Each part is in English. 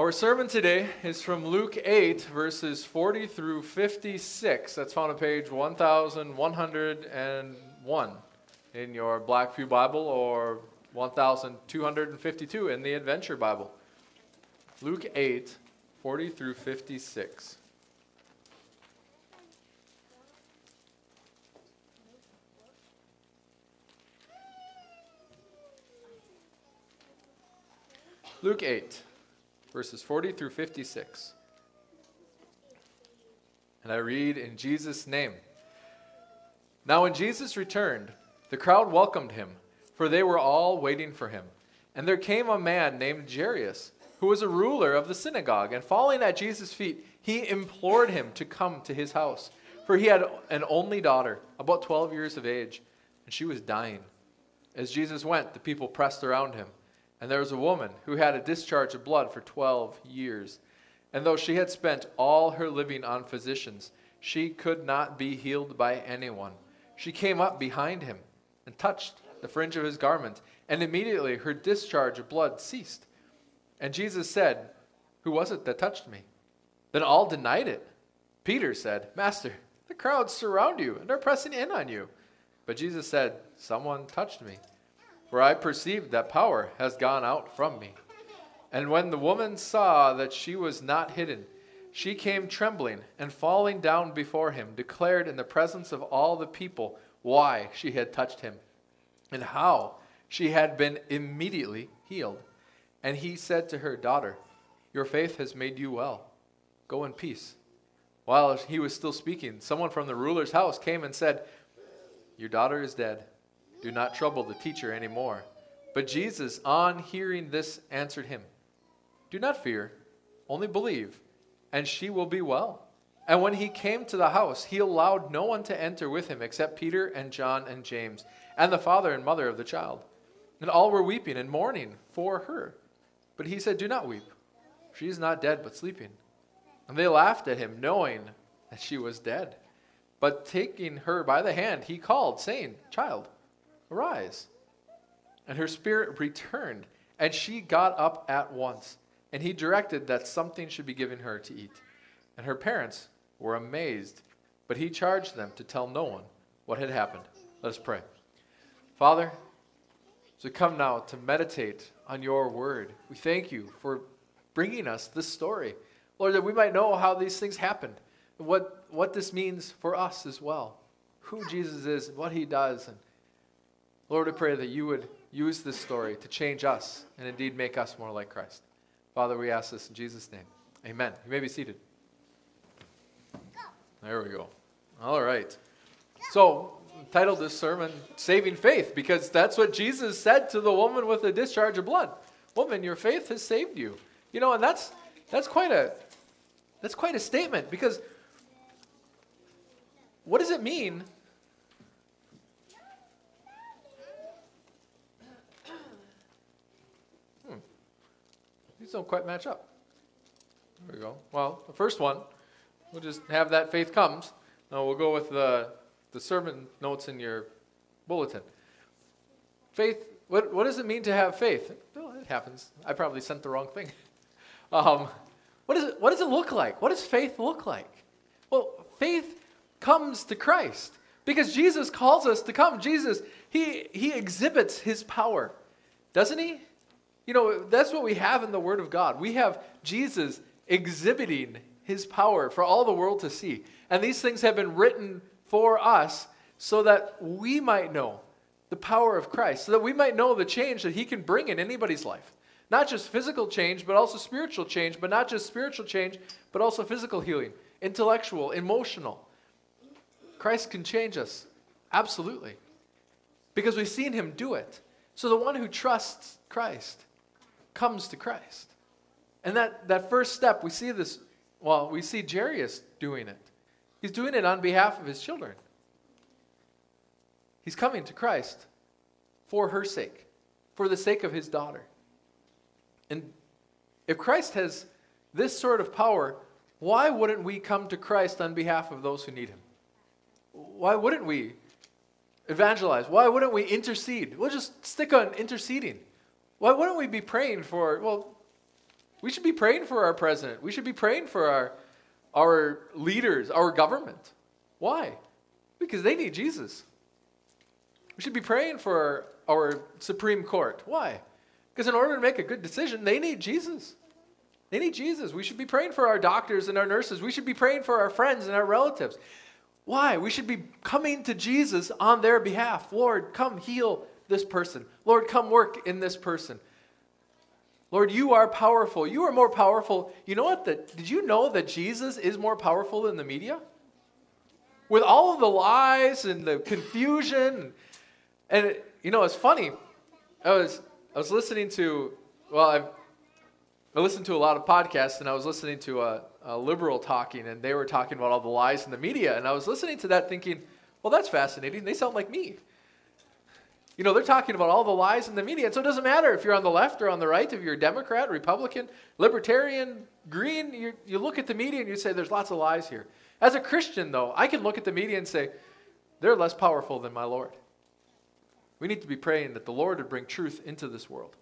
Our sermon today is from Luke 8, verses 40 through 56. That's found on page 1101 in your Black Pew Bible or 1252 in the Adventure Bible. Luke 8, 40 through 56. Luke 8 verses 40 through 56. And I read in Jesus' name. Now, when Jesus returned, the crowd welcomed him, for they were all waiting for him. And there came a man named Jairus, who was a ruler of the synagogue, and falling at Jesus' feet, he implored him to come to his house. For he had an only daughter, about 12 years of age, and she was dying. As Jesus went, the people pressed around him. And there was a woman who had a discharge of blood for 12 years. And though she had spent all her living on physicians, she could not be healed by anyone. She came up behind him and touched the fringe of his garment, and immediately her discharge of blood ceased. And Jesus said, Who was it that touched me? Then all denied it. Peter said, Master, the crowds surround you and are pressing in on you. But Jesus said, Someone touched me for I perceived that power has gone out from me. And when the woman saw that she was not hidden, she came trembling and falling down before him, declared in the presence of all the people why she had touched him and how she had been immediately healed. And he said to her, Daughter, your faith has made you well. Go in peace. While he was still speaking, someone from the ruler's house came and said, Your daughter is dead do not trouble the teacher any anymore. But Jesus, on hearing this, answered him, Do not fear, only believe, and she will be well. And when he came to the house, he allowed no one to enter with him except Peter and John and James, and the father and mother of the child. And all were weeping and mourning for her. But he said, Do not weep. She is not dead, but sleeping. And they laughed at him, knowing that she was dead. But taking her by the hand, he called, saying, Child, Arise. And her spirit returned, and she got up at once. And he directed that something should be given her to eat. And her parents were amazed, but he charged them to tell no one what had happened. Let us pray. Father, so come now to meditate on your word, we thank you for bringing us this story. Lord, that we might know how these things happened, and what, what this means for us as well, who Jesus is, what he does, and Lord, I pray that you would use this story to change us and indeed make us more like Christ. Father, we ask this in Jesus' name. Amen. You may be seated. There we go. All right. So, titled this sermon Saving Faith because that's what Jesus said to the woman with the discharge of blood. Woman, your faith has saved you. You know, and that's that's quite a that's quite a statement because what does it mean these don't quite match up. There we go. Well, the first one, we'll just have that faith comes. Now we'll go with the, the sermon notes in your bulletin. Faith, what, what does it mean to have faith? Well, it happens. I probably sent the wrong thing. Um, what, is it, what does it look like? What does faith look like? Well, faith comes to Christ because Jesus calls us to come. Jesus, he, he exhibits his power, doesn't he? You know, that's what we have in the Word of God. We have Jesus exhibiting his power for all the world to see. And these things have been written for us so that we might know the power of Christ, so that we might know the change that he can bring in anybody's life. Not just physical change, but also spiritual change, but not just spiritual change, but also physical healing, intellectual, emotional. Christ can change us, absolutely. Because we've seen him do it. So the one who trusts Christ comes to Christ. And that, that first step, we see this, well, we see Jairus doing it. He's doing it on behalf of his children. He's coming to Christ for her sake, for the sake of his daughter. And if Christ has this sort of power, why wouldn't we come to Christ on behalf of those who need him? Why wouldn't we evangelize? Why wouldn't we intercede? We'll just stick on interceding. Why wouldn't we be praying for, well, We should be praying for our president. We should be praying for our, our leaders, our government. Why? Because they need Jesus. We should be praying for our our Supreme Court. Why? Because in order to make a good decision, they need Jesus. They need Jesus. We should be praying for our doctors and our nurses. We should be praying for our friends and our relatives. Why? We should be coming to Jesus on their behalf. Lord, come heal this person. Lord, come work in this person. Lord, you are powerful. You are more powerful. You know what? The, did you know that Jesus is more powerful than the media? With all of the lies and the confusion. And, you know, it's funny. I was, I was listening to, well, I've, I listened to a lot of podcasts, and I was listening to a, a liberal talking, and they were talking about all the lies in the media. And I was listening to that thinking, well, that's fascinating. They sound like me. You know, they're talking about all the lies in the media. And so it doesn't matter if you're on the left or on the right, if you're a Democrat, Republican, Libertarian, Green, you, you look at the media and you say, there's lots of lies here. As a Christian, though, I can look at the media and say, they're less powerful than my Lord. We need to be praying that the Lord would bring truth into this world,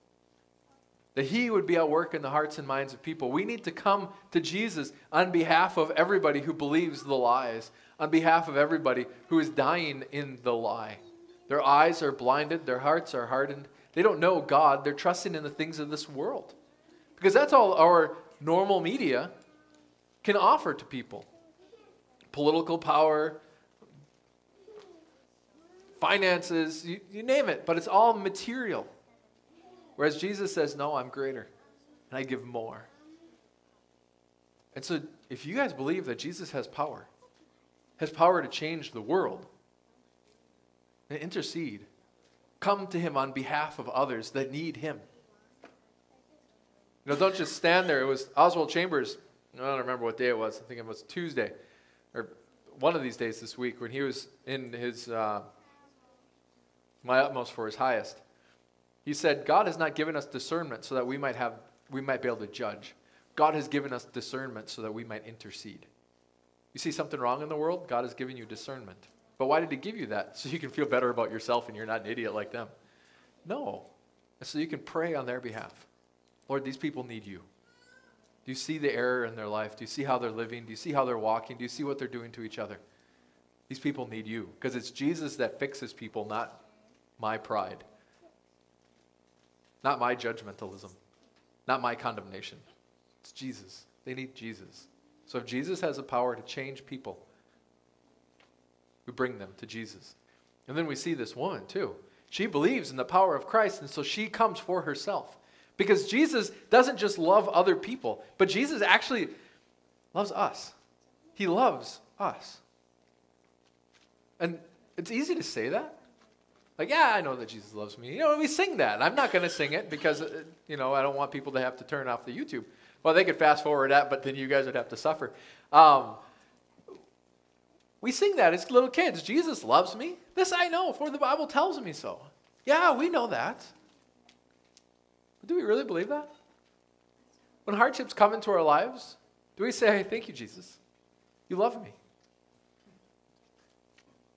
that He would be at work in the hearts and minds of people. We need to come to Jesus on behalf of everybody who believes the lies, on behalf of everybody who is dying in the lie. Their eyes are blinded, their hearts are hardened. They don't know God, they're trusting in the things of this world. Because that's all our normal media can offer to people political power, finances, you, you name it, but it's all material. Whereas Jesus says, No, I'm greater, and I give more. And so, if you guys believe that Jesus has power, has power to change the world, and intercede. Come to him on behalf of others that need him. You know, don't just stand there. It was Oswald Chambers, I don't remember what day it was. I think it was Tuesday, or one of these days this week, when he was in his uh, My Utmost for His Highest. He said, God has not given us discernment so that we might, have, we might be able to judge. God has given us discernment so that we might intercede. You see something wrong in the world? God has given you discernment. But why did he give you that? So you can feel better about yourself and you're not an idiot like them. No. So you can pray on their behalf. Lord, these people need you. Do you see the error in their life? Do you see how they're living? Do you see how they're walking? Do you see what they're doing to each other? These people need you because it's Jesus that fixes people, not my pride, not my judgmentalism, not my condemnation. It's Jesus. They need Jesus. So if Jesus has the power to change people, we bring them to Jesus. And then we see this woman too. She believes in the power of Christ, and so she comes for herself. Because Jesus doesn't just love other people, but Jesus actually loves us. He loves us. And it's easy to say that. Like, yeah, I know that Jesus loves me. You know, we sing that. I'm not going to sing it because, uh, you know, I don't want people to have to turn off the YouTube. Well, they could fast forward that, but then you guys would have to suffer. Um, we sing that as little kids. Jesus loves me. This I know, for the Bible tells me so. Yeah, we know that. But do we really believe that? When hardships come into our lives, do we say, thank you, Jesus? You love me.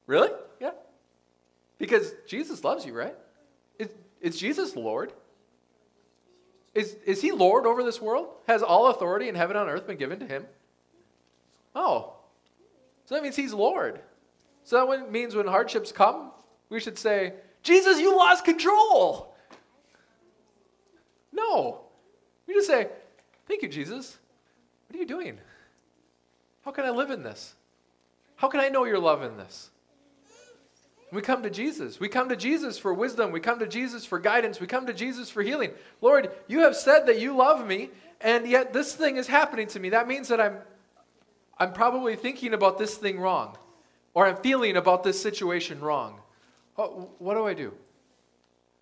Really? Yeah. Because Jesus loves you, right? Is, is Jesus Lord? Is, is he Lord over this world? Has all authority in heaven and on earth been given to him? Oh, so that means he's Lord. So that means when hardships come, we should say, Jesus, you lost control. No. We just say, Thank you, Jesus. What are you doing? How can I live in this? How can I know your love in this? We come to Jesus. We come to Jesus for wisdom. We come to Jesus for guidance. We come to Jesus for healing. Lord, you have said that you love me, and yet this thing is happening to me. That means that I'm I'm probably thinking about this thing wrong, or I'm feeling about this situation wrong. Oh, what do I do?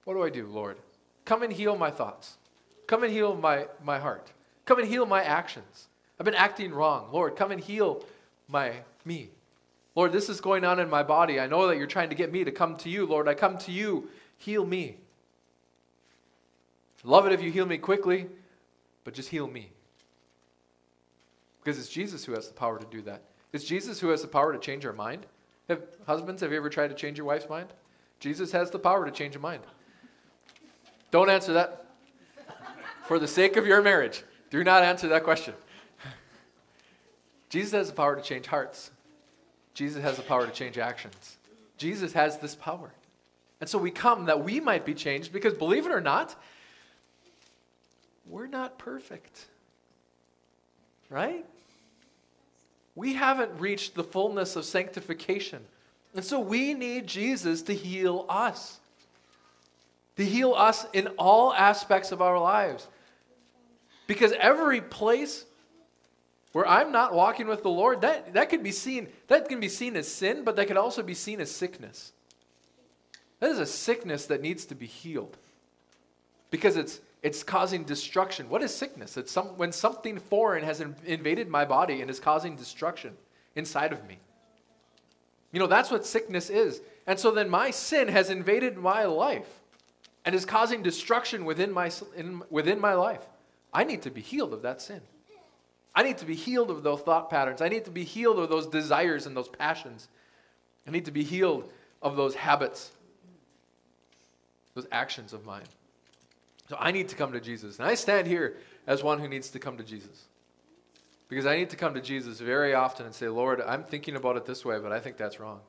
What do I do, Lord? Come and heal my thoughts. Come and heal my, my heart. Come and heal my actions. I've been acting wrong. Lord, come and heal my me. Lord, this is going on in my body. I know that you're trying to get me to come to you. Lord, I come to you. Heal me. Love it if you heal me quickly, but just heal me. Because it's Jesus who has the power to do that. It's Jesus who has the power to change our mind. Have, husbands, have you ever tried to change your wife's mind? Jesus has the power to change a mind. Don't answer that for the sake of your marriage. Do not answer that question. Jesus has the power to change hearts. Jesus has the power to change actions. Jesus has this power. And so we come that we might be changed because, believe it or not, we're not perfect. Right? We haven't reached the fullness of sanctification. And so we need Jesus to heal us, to heal us in all aspects of our lives. Because every place where I'm not walking with the Lord, that, that could be seen, that can be seen as sin, but that could also be seen as sickness. That is a sickness that needs to be healed. Because it's it's causing destruction. What is sickness? It's some, when something foreign has in, invaded my body and is causing destruction inside of me. You know, that's what sickness is. And so then my sin has invaded my life and is causing destruction within my, in, within my life. I need to be healed of that sin. I need to be healed of those thought patterns. I need to be healed of those desires and those passions. I need to be healed of those habits, those actions of mine. So I need to come to Jesus. And I stand here as one who needs to come to Jesus. Because I need to come to Jesus very often and say, Lord, I'm thinking about it this way, but I think that's wrong.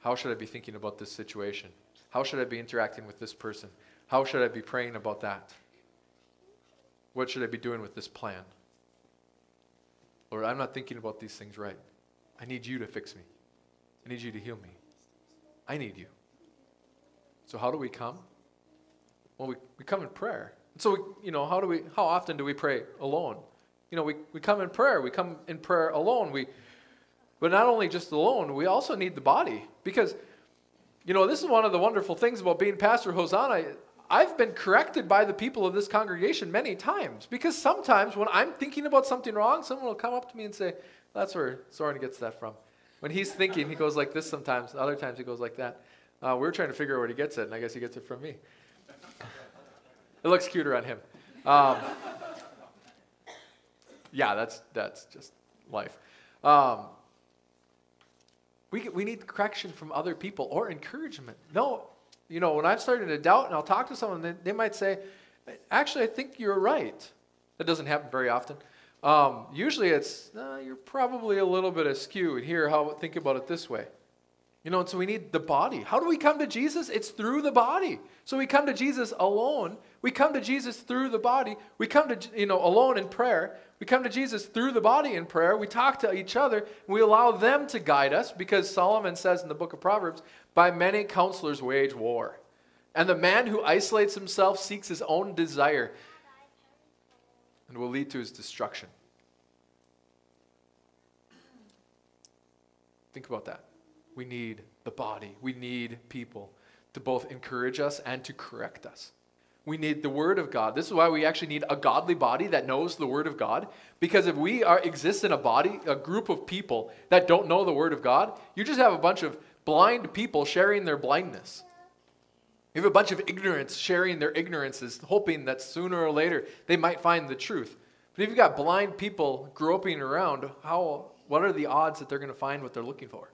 How should I be thinking about this situation? How should I be interacting with this person? How should I be praying about that? What should I be doing with this plan? Lord, I'm not thinking about these things right. I need you to fix me. I need you to heal me. I need you. So, how do we come? Well, we, we come in prayer. So, we, you know, how do we, how often do we pray alone? You know, we, we come in prayer. We come in prayer alone. We, but not only just alone, we also need the body. Because, you know, this is one of the wonderful things about being Pastor Hosanna. I've been corrected by the people of this congregation many times. Because sometimes when I'm thinking about something wrong, someone will come up to me and say, That's where Soren gets that from. When he's thinking, he goes like this sometimes. Other times he goes like that. Uh, we're trying to figure out where he gets it, and I guess he gets it from me. It looks cuter on him. Um, yeah, that's, that's just life. Um, we, we need correction from other people or encouragement. No, you know, when I'm starting to doubt and I'll talk to someone, they, they might say, actually, I think you're right. That doesn't happen very often. Um, usually it's, uh, you're probably a little bit askew. And here, how think about it this way. You know, and so we need the body. How do we come to Jesus? It's through the body. So we come to Jesus alone. We come to Jesus through the body. We come to, you know, alone in prayer. We come to Jesus through the body in prayer. We talk to each other. We allow them to guide us because Solomon says in the book of Proverbs, by many counselors wage war. And the man who isolates himself seeks his own desire and will lead to his destruction. Think about that. We need the body. We need people to both encourage us and to correct us. We need the Word of God. This is why we actually need a godly body that knows the Word of God. Because if we are exist in a body, a group of people that don't know the Word of God, you just have a bunch of blind people sharing their blindness. You have a bunch of ignorance sharing their ignorances, hoping that sooner or later they might find the truth. But if you've got blind people groping around, how, what are the odds that they're going to find what they're looking for?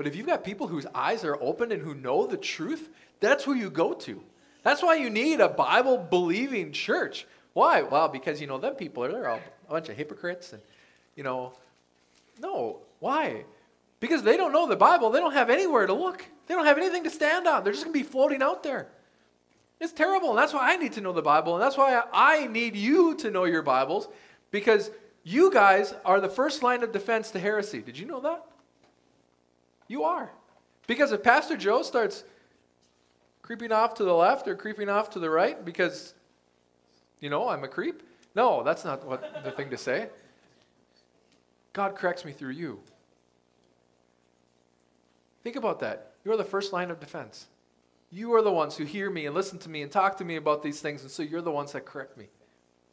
But if you've got people whose eyes are open and who know the truth, that's who you go to. That's why you need a Bible believing church. Why? Well, because, you know, them people are they're all a bunch of hypocrites and, you know, no. Why? Because they don't know the Bible. They don't have anywhere to look. They don't have anything to stand on. They're just going to be floating out there. It's terrible. And that's why I need to know the Bible. And that's why I need you to know your Bibles because you guys are the first line of defense to heresy. Did you know that? You are. Because if Pastor Joe starts creeping off to the left or creeping off to the right because, you know, I'm a creep, no, that's not what the thing to say. God corrects me through you. Think about that. You're the first line of defense. You are the ones who hear me and listen to me and talk to me about these things, and so you're the ones that correct me.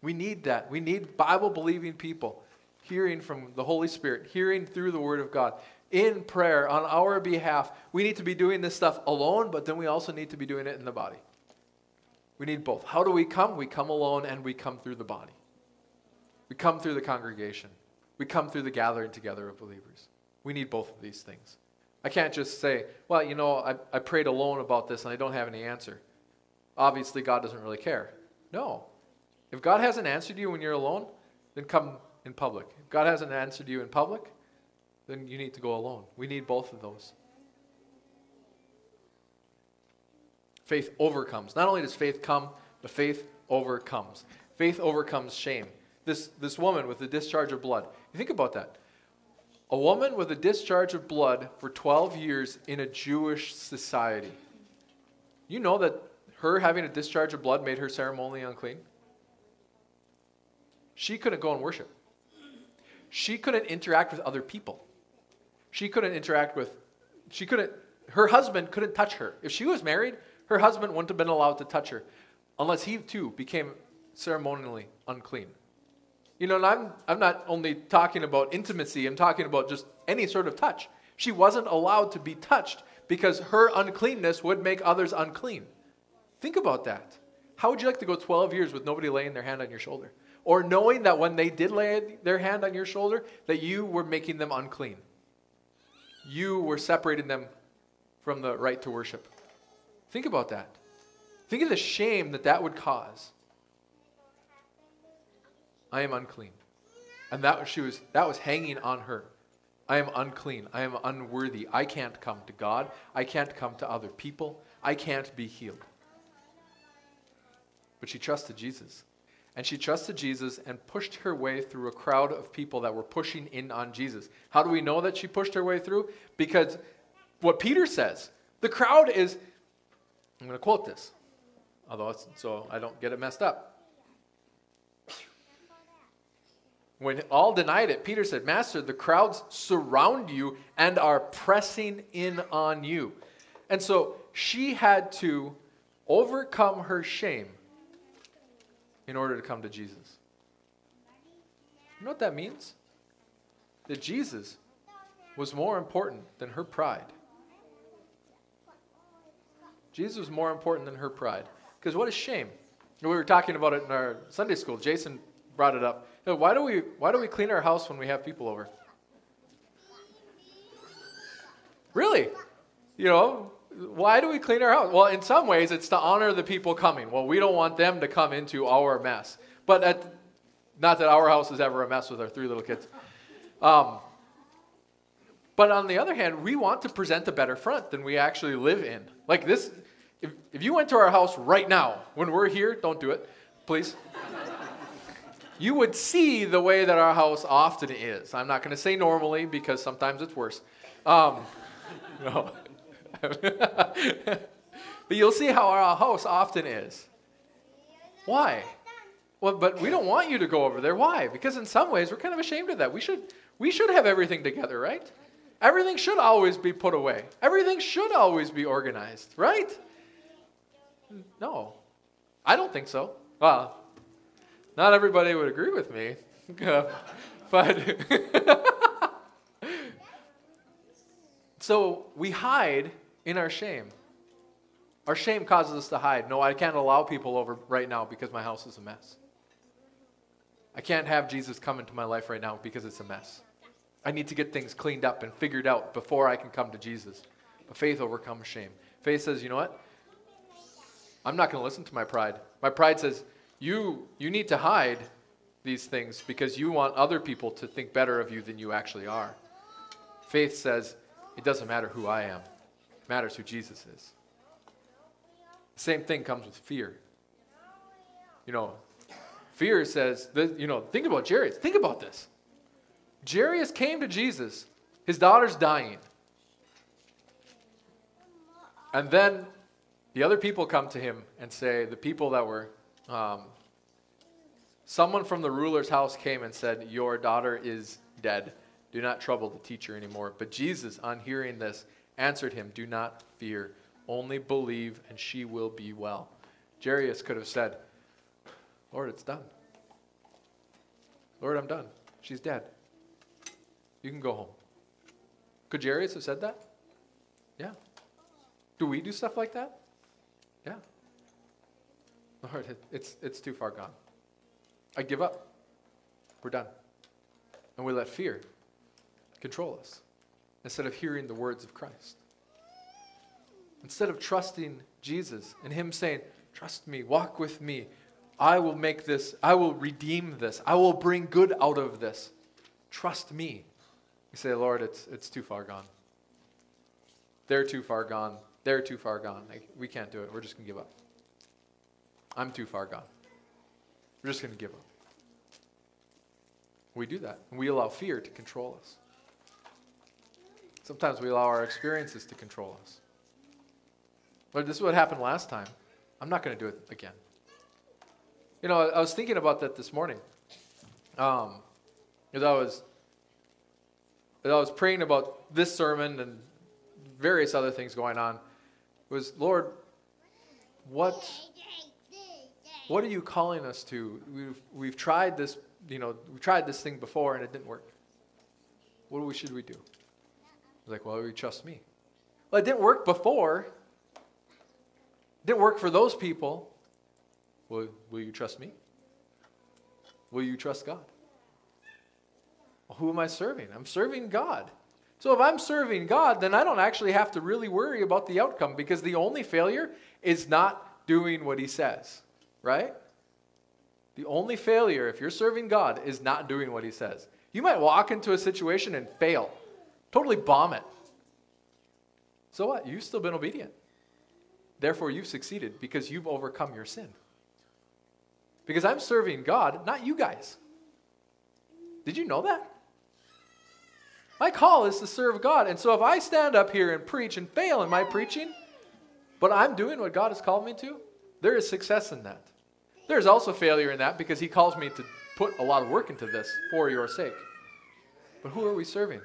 We need that. We need Bible believing people hearing from the Holy Spirit, hearing through the Word of God in prayer on our behalf. We need to be doing this stuff alone, but then we also need to be doing it in the body. We need both. How do we come? We come alone and we come through the body. We come through the congregation. We come through the gathering together of believers. We need both of these things. I can't just say, well, you know, I, I prayed alone about this and I don't have any answer. Obviously, God doesn't really care. No. If God hasn't answered you when you're alone, then come in public. If God hasn't answered you in public, then you need to go alone. We need both of those. Faith overcomes. Not only does faith come, but faith overcomes. Faith overcomes shame. This, this woman with the discharge of blood. You think about that. A woman with a discharge of blood for 12 years in a Jewish society. You know that her having a discharge of blood made her ceremonially unclean? She couldn't go and worship. She couldn't interact with other people. She couldn't interact with, she couldn't, her husband couldn't touch her. If she was married, her husband wouldn't have been allowed to touch her unless he too became ceremonially unclean. You know, and I'm, I'm not only talking about intimacy, I'm talking about just any sort of touch. She wasn't allowed to be touched because her uncleanness would make others unclean. Think about that. How would you like to go 12 years with nobody laying their hand on your shoulder? Or knowing that when they did lay their hand on your shoulder, that you were making them unclean. You were separating them from the right to worship. Think about that. Think of the shame that that would cause. I am unclean. And that was, she was that was hanging on her. I am unclean. I am unworthy. I can't come to God. I can't come to other people. I can't be healed. But she trusted Jesus. And she trusted Jesus and pushed her way through a crowd of people that were pushing in on Jesus. How do we know that she pushed her way through? Because what Peter says, the crowd is, I'm going to quote this, although so I don't get it messed up. When all denied it, Peter said, Master, the crowds surround you and are pressing in on you. And so she had to overcome her shame in order to come to Jesus. You know what that means? That Jesus was more important than her pride. Jesus was more important than her pride. Because what a shame? We were talking about it in our Sunday school. Jason brought it up. Why do we why do we clean our house when we have people over? Really? You know, why do we clean our house? Well, in some ways, it's to honor the people coming. Well, we don't want them to come into our mess. But at, not that our house is ever a mess with our three little kids. Um, but on the other hand, we want to present a better front than we actually live in. Like this, if, if you went to our house right now, when we're here, don't do it, please. you would see the way that our house often is. I'm not going to say normally because sometimes it's worse. Um, no. But you'll see how our house often is. Why? Well, but we don't want you to go over there. Why? Because in some ways we're kind of ashamed of that. We should we should have everything together, right? Everything should always be put away. Everything should always be organized, right? No. I don't think so. Well, not everybody would agree with me. Uh, but so we hide in our shame. Our shame causes us to hide. No, I can't allow people over right now because my house is a mess. I can't have Jesus come into my life right now because it's a mess. I need to get things cleaned up and figured out before I can come to Jesus. But faith overcomes shame. Faith says, you know what? I'm not going to listen to my pride. My pride says, you, you need to hide these things because you want other people to think better of you than you actually are. Faith says, it doesn't matter who I am matters who Jesus is. Same thing comes with fear. You know, fear says, you know, think about Jairus. Think about this. Jairus came to Jesus. His daughter's dying. And then the other people come to him and say, the people that were, um, someone from the ruler's house came and said, Your daughter is dead. Do not trouble the teacher anymore. But Jesus, on hearing this, answered him, Do not fear, only believe, and she will be well. Jairus could have said, Lord, it's done. Lord, I'm done. She's dead. You can go home. Could Jairus have said that? Yeah. Do we do stuff like that? Yeah. Lord, it's, it's too far gone. I give up. We're done. And we let fear control us instead of hearing the words of Christ. Instead of trusting Jesus and Him saying, Trust me, walk with me, I will make this, I will redeem this, I will bring good out of this. Trust me. You say, Lord, it's, it's too far gone. They're too far gone. They're too far gone. Like, we can't do it. We're just going to give up. I'm too far gone. We're just going to give up. We do that. And we allow fear to control us. Sometimes we allow our experiences to control us. But this is what happened last time. I'm not going to do it again. You know, I was thinking about that this morning. Um, as I was, as I was praying about this sermon and various other things going on, was Lord, what, what are you calling us to? We've, we've tried this, you know, we tried this thing before and it didn't work. What should we do? Was like, well, you trust me. Well, it didn't work before. It didn't work for those people. Will, will you trust me? Will you trust God? Well, who am I serving? I'm serving God. So if I'm serving God, then I don't actually have to really worry about the outcome because the only failure is not doing what he says, right? The only failure, if you're serving God, is not doing what he says. You might walk into a situation and fail, totally bomb it. So what? You've still been obedient. Therefore, you've succeeded because you've overcome your sin. Because I'm serving God, not you guys. Did you know that? My call is to serve God. And so if I stand up here and preach and fail in my preaching, but I'm doing what God has called me to, there is success in that. There's also failure in that because He calls me to put a lot of work into this for your sake. But who are we serving?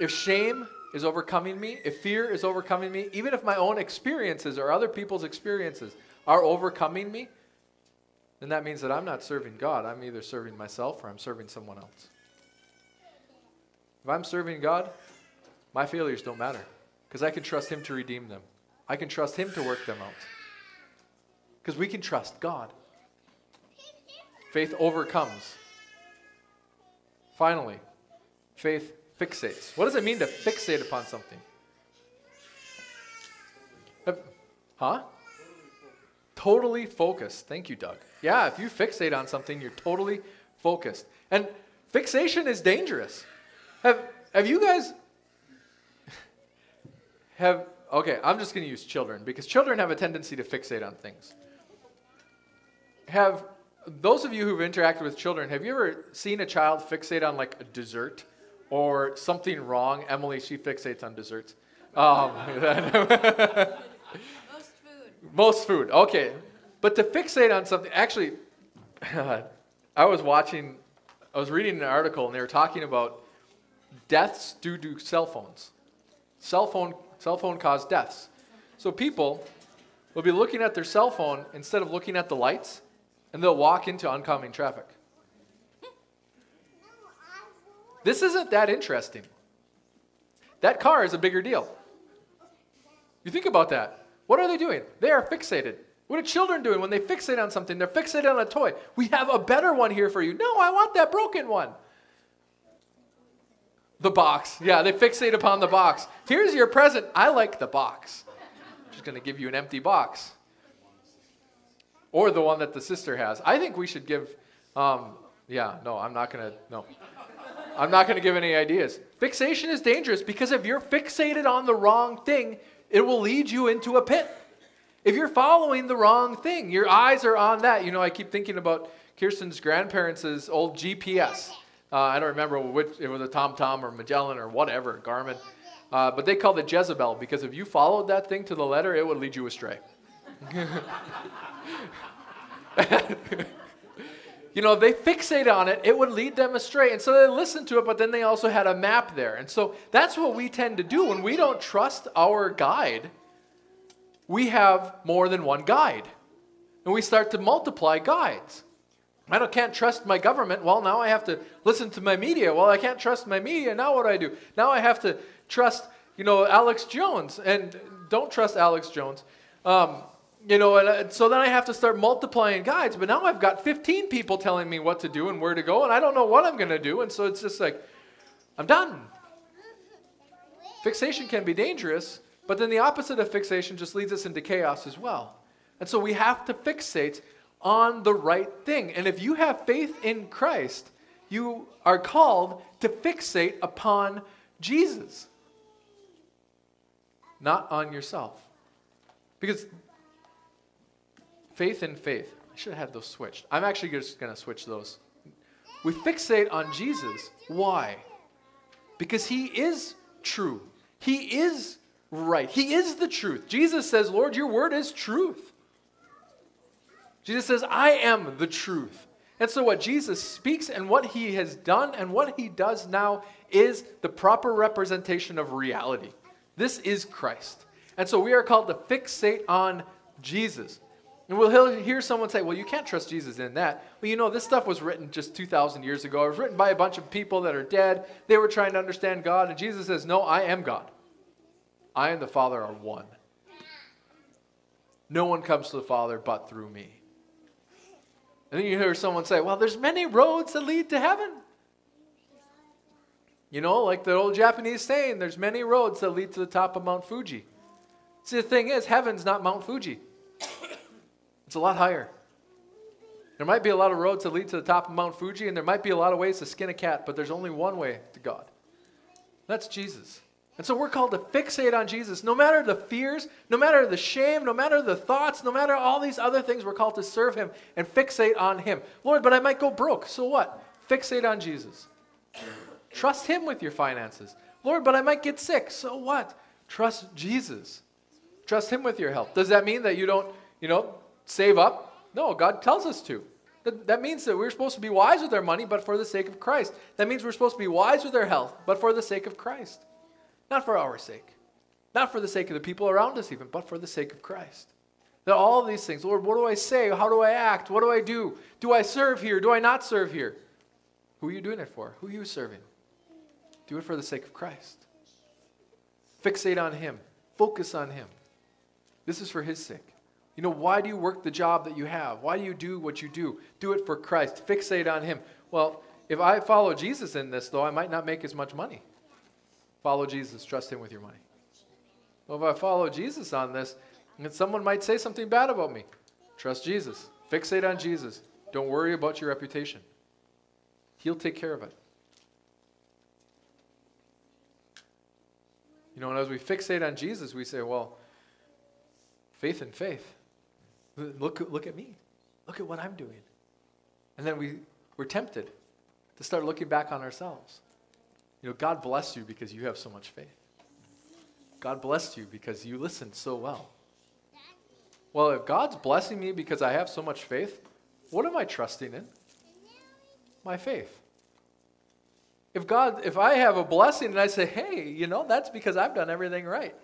If shame is overcoming me, if fear is overcoming me, even if my own experiences or other people's experiences are overcoming me, then that means that I'm not serving God. I'm either serving myself or I'm serving someone else. If I'm serving God, my failures don't matter because I can trust Him to redeem them. I can trust Him to work them out because we can trust God. Faith overcomes. Finally, faith fixates. What does it mean to fixate upon something? Huh? Totally focused. Thank you, Doug. Yeah, if you fixate on something, you're totally focused. And fixation is dangerous. Have, have you guys have okay, I'm just going to use children because children have a tendency to fixate on things. Have those of you who've interacted with children, have you ever seen a child fixate on like a dessert or something wrong? Emily, she fixates on desserts. Um, most food, Most food, okay. But to fixate on something, actually, I was watching, I was reading an article and they were talking about deaths due to cell phones. Cell phone, cell phone caused deaths. So people will be looking at their cell phone instead of looking at the lights, and they'll walk into oncoming traffic. This isn't that interesting. That car is a bigger deal. You think about that. What are they doing? They are fixated. What are children doing when they fixate on something? They're fixated on a toy. We have a better one here for you. No, I want that broken one. The box. Yeah, they fixate upon the box. Here's your present. I like the box. I'm just going to give you an empty box. Or the one that the sister has. I think we should give, um, yeah, no, I'm not going to, no. I'm not going to give any ideas. Fixation is dangerous because if you're fixated on the wrong thing, it will lead you into a pit. If you're following the wrong thing, your eyes are on that. You know, I keep thinking about Kirsten's grandparents' old GPS. Uh, I don't remember which, it was a TomTom or Magellan or whatever, Garmin. Uh, but they called it Jezebel because if you followed that thing to the letter, it would lead you astray. you know, they fixate on it, it would lead them astray. And so they listened to it, but then they also had a map there. And so that's what we tend to do when we don't trust our guide. We have more than one guide. And we start to multiply guides. I don't, can't trust my government. Well, now I have to listen to my media. Well, I can't trust my media. Now what do I do? Now I have to trust, you know, Alex Jones. And don't trust Alex Jones. Um, you know, and, uh, so then I have to start multiplying guides. But now I've got 15 people telling me what to do and where to go, and I don't know what I'm going to do. And so it's just like, I'm done. Fixation can be dangerous, but then the opposite of fixation just leads us into chaos as well. And so we have to fixate on the right thing. And if you have faith in Christ, you are called to fixate upon Jesus, not on yourself. Because faith in faith, I should have had those switched. I'm actually just going to switch those. We fixate on Jesus. Why? Because he is true. He is right. He is the truth. Jesus says, Lord, your word is truth. Jesus says, I am the truth. And so, what Jesus speaks and what he has done and what he does now is the proper representation of reality. This is Christ. And so, we are called to fixate on Jesus. And we'll hear someone say, Well, you can't trust Jesus in that. Well, you know, this stuff was written just 2,000 years ago. It was written by a bunch of people that are dead. They were trying to understand God. And Jesus says, No, I am God. I and the Father are one. No one comes to the Father but through me. And then you hear someone say, Well, there's many roads that lead to heaven. You know, like the old Japanese saying, there's many roads that lead to the top of Mount Fuji. See, the thing is, heaven's not Mount Fuji. It's a lot higher. There might be a lot of roads that lead to the top of Mount Fuji, and there might be a lot of ways to skin a cat, but there's only one way to God. That's Jesus. And so we're called to fixate on Jesus. No matter the fears, no matter the shame, no matter the thoughts, no matter all these other things, we're called to serve Him and fixate on Him. Lord, but I might go broke. So what? Fixate on Jesus. Trust Him with your finances. Lord, but I might get sick. So what? Trust Jesus. Trust Him with your health. Does that mean that you don't, you know, save up? No, God tells us to. That means that we're supposed to be wise with our money, but for the sake of Christ. That means we're supposed to be wise with our health, but for the sake of Christ. Not for our sake. Not for the sake of the people around us, even, but for the sake of Christ. That all these things, Lord, what do I say? How do I act? What do I do? Do I serve here? Do I not serve here? Who are you doing it for? Who are you serving? Do it for the sake of Christ. Fixate on Him, focus on Him. This is for His sake. You know, why do you work the job that you have? Why do you do what you do? Do it for Christ. Fixate on Him. Well, if I follow Jesus in this, though, I might not make as much money. Follow Jesus, trust Him with your money. Well, if I follow Jesus on this, and someone might say something bad about me, trust Jesus. Fixate on Jesus. Don't worry about your reputation. He'll take care of it. You know, and as we fixate on Jesus, we say, well, faith in faith. Look, look at me. Look at what I'm doing. And then we, we're tempted to start looking back on ourselves. You know, God bless you because you have so much faith. God blessed you because you listened so well. Well, if God's blessing me because I have so much faith, what am I trusting in? My faith. If God, if I have a blessing and I say, hey, you know, that's because I've done everything right.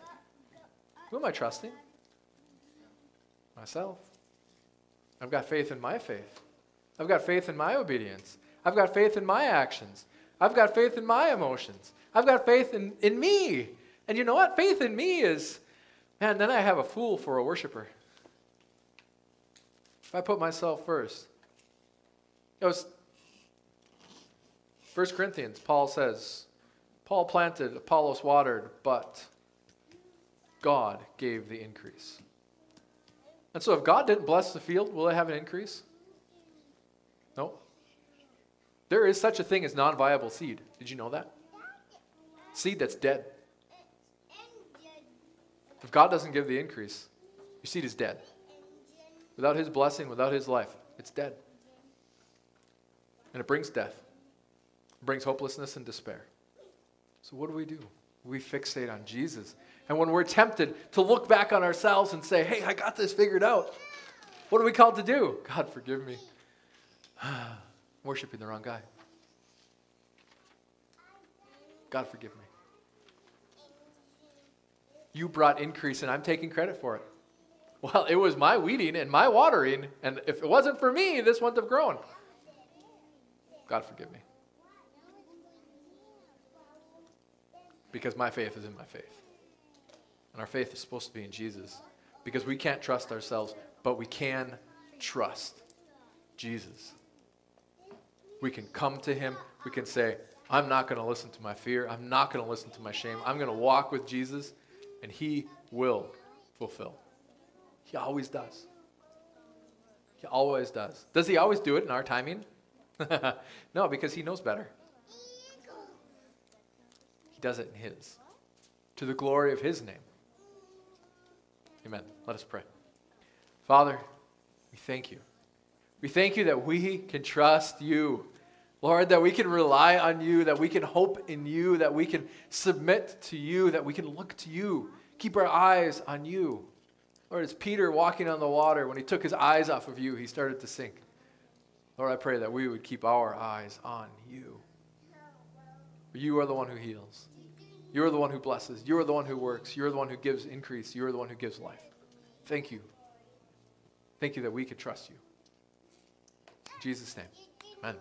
Who am I trusting? Myself. I've got faith in my faith. I've got faith in my obedience. I've got faith in my actions. I've got faith in my emotions. I've got faith in, in me. And you know what? Faith in me is, man, then I have a fool for a worshiper. If I put myself first. It was 1 Corinthians, Paul says, Paul planted, Apollos watered, but God gave the increase. And so if God didn't bless the field, will it have an increase? No. There is such a thing as non viable seed. Did you know that? Seed that's dead. If God doesn't give the increase, your seed is dead. Without His blessing, without His life, it's dead. And it brings death, it brings hopelessness and despair. So, what do we do? We fixate on Jesus. And when we're tempted to look back on ourselves and say, hey, I got this figured out, what are we called to do? God, forgive me. worshiping the wrong guy. God, forgive me. You brought increase, and I'm taking credit for it. Well, it was my weeding and my watering, and if it wasn't for me, this wouldn't have grown. God, forgive me. Because my faith is in my faith. And our faith is supposed to be in Jesus. Because we can't trust ourselves, but we can trust Jesus we can come to Him. We can say, I'm not going to listen to my fear. I'm not going to listen to my shame. I'm going to walk with Jesus, and He will fulfill. He always does. He always does. Does he always do it in our timing? no, because he knows better. Does it in his, to the glory of his name. Amen. Let us pray. Father, we thank you. We thank you that we can trust you. Lord, that we can rely on you, that we can hope in you, that we can submit to you, that we can look to you, keep our eyes on you. Lord, as Peter walking on the water, when he took his eyes off of you, he started to sink. Lord, I pray that we would keep our eyes on you. You are the one who heals. You are the one who blesses. You are the one who works. You are the one who gives increase. You are the one who gives life. Thank you. Thank you that we can trust you. In Jesus' name, amen.